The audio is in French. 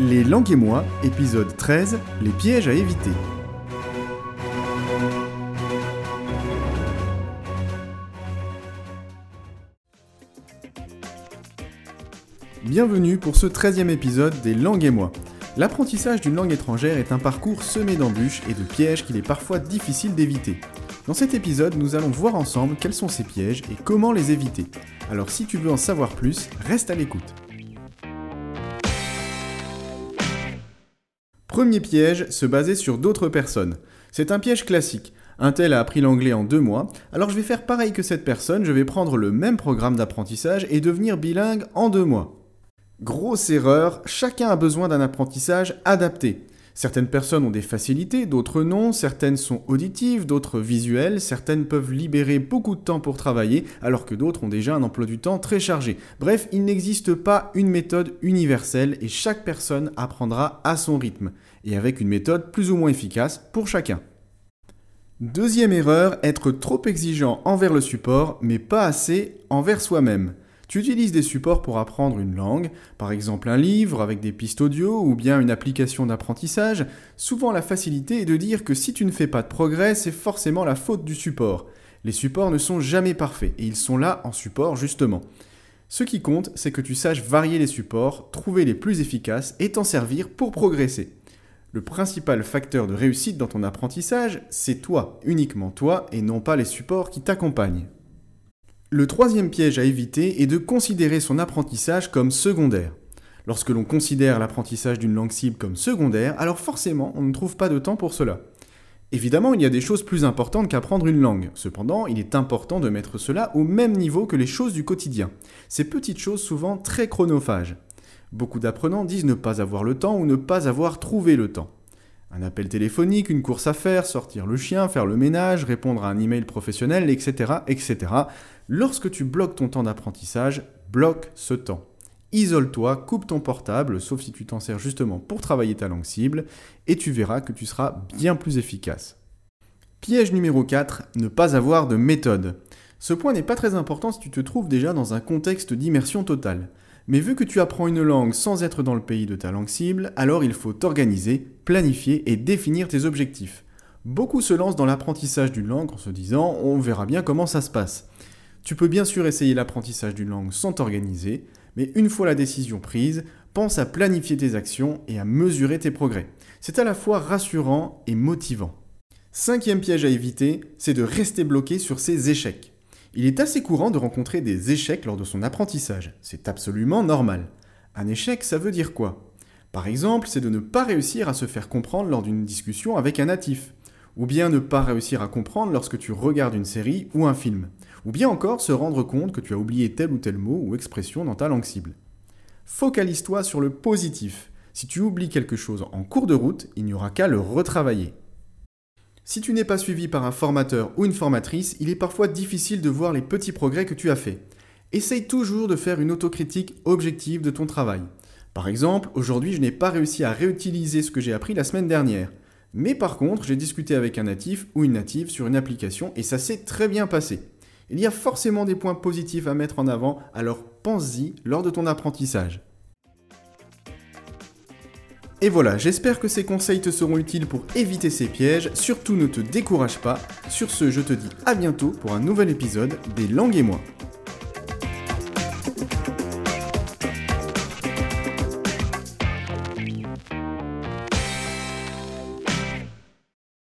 Les langues et moi, épisode 13, les pièges à éviter. Bienvenue pour ce 13e épisode des langues et moi. L'apprentissage d'une langue étrangère est un parcours semé d'embûches et de pièges qu'il est parfois difficile d'éviter. Dans cet épisode, nous allons voir ensemble quels sont ces pièges et comment les éviter. Alors si tu veux en savoir plus, reste à l'écoute. Premier piège, se baser sur d'autres personnes. C'est un piège classique. Un tel a appris l'anglais en deux mois, alors je vais faire pareil que cette personne, je vais prendre le même programme d'apprentissage et devenir bilingue en deux mois. Grosse erreur, chacun a besoin d'un apprentissage adapté. Certaines personnes ont des facilités, d'autres non, certaines sont auditives, d'autres visuelles, certaines peuvent libérer beaucoup de temps pour travailler, alors que d'autres ont déjà un emploi du temps très chargé. Bref, il n'existe pas une méthode universelle et chaque personne apprendra à son rythme, et avec une méthode plus ou moins efficace pour chacun. Deuxième erreur, être trop exigeant envers le support, mais pas assez envers soi-même. Tu utilises des supports pour apprendre une langue, par exemple un livre avec des pistes audio ou bien une application d'apprentissage. Souvent la facilité est de dire que si tu ne fais pas de progrès, c'est forcément la faute du support. Les supports ne sont jamais parfaits et ils sont là en support justement. Ce qui compte, c'est que tu saches varier les supports, trouver les plus efficaces et t'en servir pour progresser. Le principal facteur de réussite dans ton apprentissage, c'est toi, uniquement toi, et non pas les supports qui t'accompagnent. Le troisième piège à éviter est de considérer son apprentissage comme secondaire. Lorsque l'on considère l'apprentissage d'une langue cible comme secondaire, alors forcément on ne trouve pas de temps pour cela. Évidemment, il y a des choses plus importantes qu'apprendre une langue. Cependant, il est important de mettre cela au même niveau que les choses du quotidien. Ces petites choses souvent très chronophages. Beaucoup d'apprenants disent ne pas avoir le temps ou ne pas avoir trouvé le temps. Un appel téléphonique, une course à faire, sortir le chien, faire le ménage, répondre à un email professionnel, etc., etc. Lorsque tu bloques ton temps d'apprentissage, bloque ce temps. Isole-toi, coupe ton portable, sauf si tu t'en sers justement pour travailler ta langue cible, et tu verras que tu seras bien plus efficace. Piège numéro 4, ne pas avoir de méthode. Ce point n'est pas très important si tu te trouves déjà dans un contexte d'immersion totale. Mais vu que tu apprends une langue sans être dans le pays de ta langue cible, alors il faut t'organiser, planifier et définir tes objectifs. Beaucoup se lancent dans l'apprentissage d'une langue en se disant on verra bien comment ça se passe. Tu peux bien sûr essayer l'apprentissage d'une langue sans t'organiser, mais une fois la décision prise, pense à planifier tes actions et à mesurer tes progrès. C'est à la fois rassurant et motivant. Cinquième piège à éviter, c'est de rester bloqué sur ses échecs. Il est assez courant de rencontrer des échecs lors de son apprentissage. C'est absolument normal. Un échec, ça veut dire quoi? Par exemple, c'est de ne pas réussir à se faire comprendre lors d'une discussion avec un natif. Ou bien ne pas réussir à comprendre lorsque tu regardes une série ou un film. Ou bien encore se rendre compte que tu as oublié tel ou tel mot ou expression dans ta langue cible. Focalise-toi sur le positif. Si tu oublies quelque chose en cours de route, il n'y aura qu'à le retravailler. Si tu n'es pas suivi par un formateur ou une formatrice, il est parfois difficile de voir les petits progrès que tu as faits. Essaye toujours de faire une autocritique objective de ton travail. Par exemple, aujourd'hui je n'ai pas réussi à réutiliser ce que j'ai appris la semaine dernière. Mais par contre, j'ai discuté avec un natif ou une native sur une application et ça s'est très bien passé. Il y a forcément des points positifs à mettre en avant, alors pense-y lors de ton apprentissage. Et voilà, j'espère que ces conseils te seront utiles pour éviter ces pièges. Surtout ne te décourage pas. Sur ce, je te dis à bientôt pour un nouvel épisode des langues et moi.